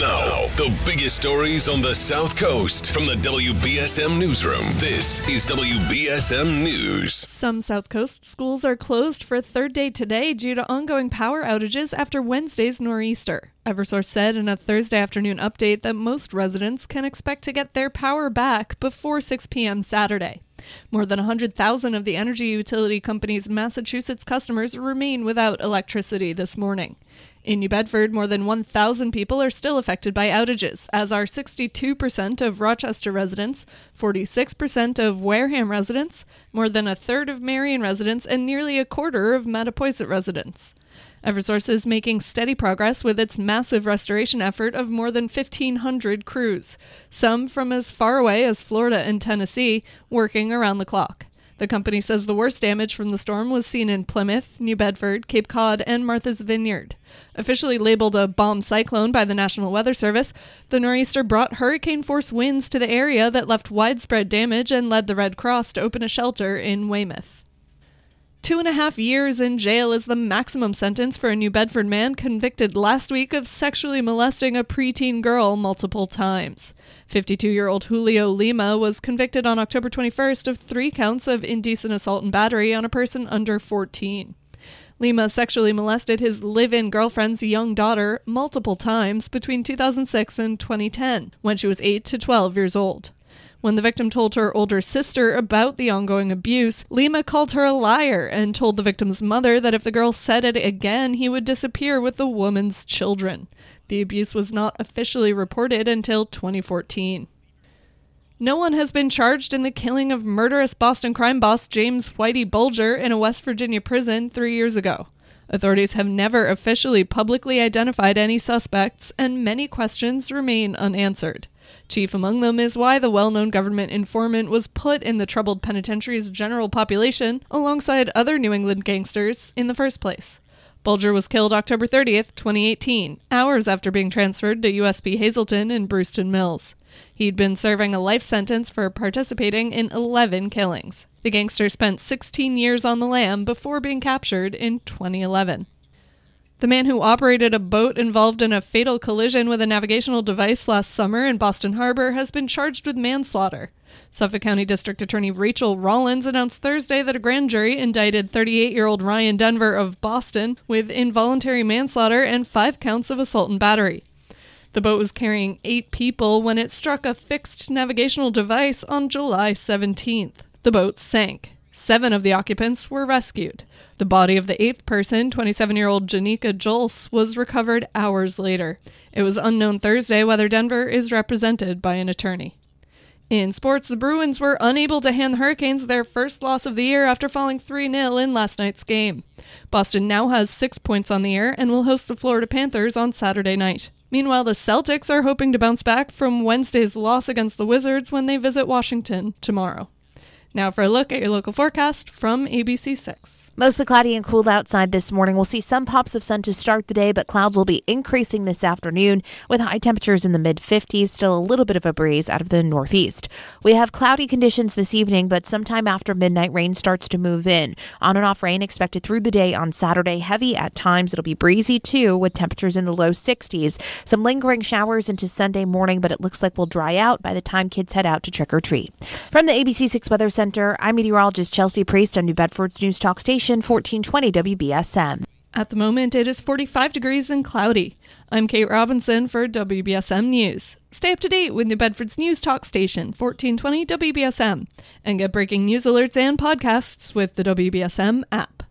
Now, the biggest stories on the South Coast from the WBSM Newsroom. This is WBSM News. Some South Coast schools are closed for a third day today due to ongoing power outages after Wednesday's nor'easter. Eversource said in a Thursday afternoon update that most residents can expect to get their power back before 6 p.m. Saturday. More than 100,000 of the energy utility company's Massachusetts customers remain without electricity this morning. In New Bedford, more than 1,000 people are still affected by outages, as are 62% of Rochester residents, 46% of Wareham residents, more than a third of Marion residents, and nearly a quarter of Mattapoisett residents. Eversource is making steady progress with its massive restoration effort of more than 1,500 crews, some from as far away as Florida and Tennessee, working around the clock. The company says the worst damage from the storm was seen in Plymouth, New Bedford, Cape Cod, and Martha's Vineyard. Officially labeled a bomb cyclone by the National Weather Service, the nor'easter brought hurricane force winds to the area that left widespread damage and led the Red Cross to open a shelter in Weymouth. Two and a half years in jail is the maximum sentence for a New Bedford man convicted last week of sexually molesting a preteen girl multiple times. 52 year old Julio Lima was convicted on October 21st of three counts of indecent assault and battery on a person under 14. Lima sexually molested his live in girlfriend's young daughter multiple times between 2006 and 2010, when she was 8 to 12 years old. When the victim told her older sister about the ongoing abuse, Lima called her a liar and told the victim's mother that if the girl said it again, he would disappear with the woman's children. The abuse was not officially reported until 2014. No one has been charged in the killing of murderous Boston crime boss James Whitey Bulger in a West Virginia prison three years ago. Authorities have never officially publicly identified any suspects, and many questions remain unanswered. Chief among them is why the well known government informant was put in the troubled penitentiary's general population alongside other New England gangsters in the first place. Bulger was killed October 30th, 2018, hours after being transferred to USP Hazleton in Bruceton Mills. He'd been serving a life sentence for participating in 11 killings. The gangster spent 16 years on the lam before being captured in 2011. The man who operated a boat involved in a fatal collision with a navigational device last summer in Boston Harbor has been charged with manslaughter. Suffolk County District Attorney Rachel Rollins announced Thursday that a grand jury indicted 38 year old Ryan Denver of Boston with involuntary manslaughter and five counts of assault and battery. The boat was carrying eight people when it struck a fixed navigational device on July 17th. The boat sank. Seven of the occupants were rescued. The body of the eighth person, 27 year old Jeanica Julce, was recovered hours later. It was unknown Thursday whether Denver is represented by an attorney. In sports, the Bruins were unable to hand the Hurricanes their first loss of the year after falling 3 0 in last night's game. Boston now has six points on the year and will host the Florida Panthers on Saturday night. Meanwhile, the Celtics are hoping to bounce back from Wednesday's loss against the Wizards when they visit Washington tomorrow. Now for a look at your local forecast from ABC6. Mostly cloudy and cool outside this morning. We'll see some pops of sun to start the day, but clouds will be increasing this afternoon with high temperatures in the mid 50s, still a little bit of a breeze out of the northeast. We have cloudy conditions this evening, but sometime after midnight, rain starts to move in. On and off rain expected through the day on Saturday, heavy at times. It'll be breezy too, with temperatures in the low 60s. Some lingering showers into Sunday morning, but it looks like we'll dry out by the time kids head out to trick or treat. From the ABC6 Weather Center, I'm meteorologist Chelsea Priest on New Bedford's News Talk Station. 1420 WBSM. At the moment, it is 45 degrees and cloudy. I'm Kate Robinson for WBSM News. Stay up to date with New Bedford's News Talk Station, 1420 WBSM, and get breaking news alerts and podcasts with the WBSM app.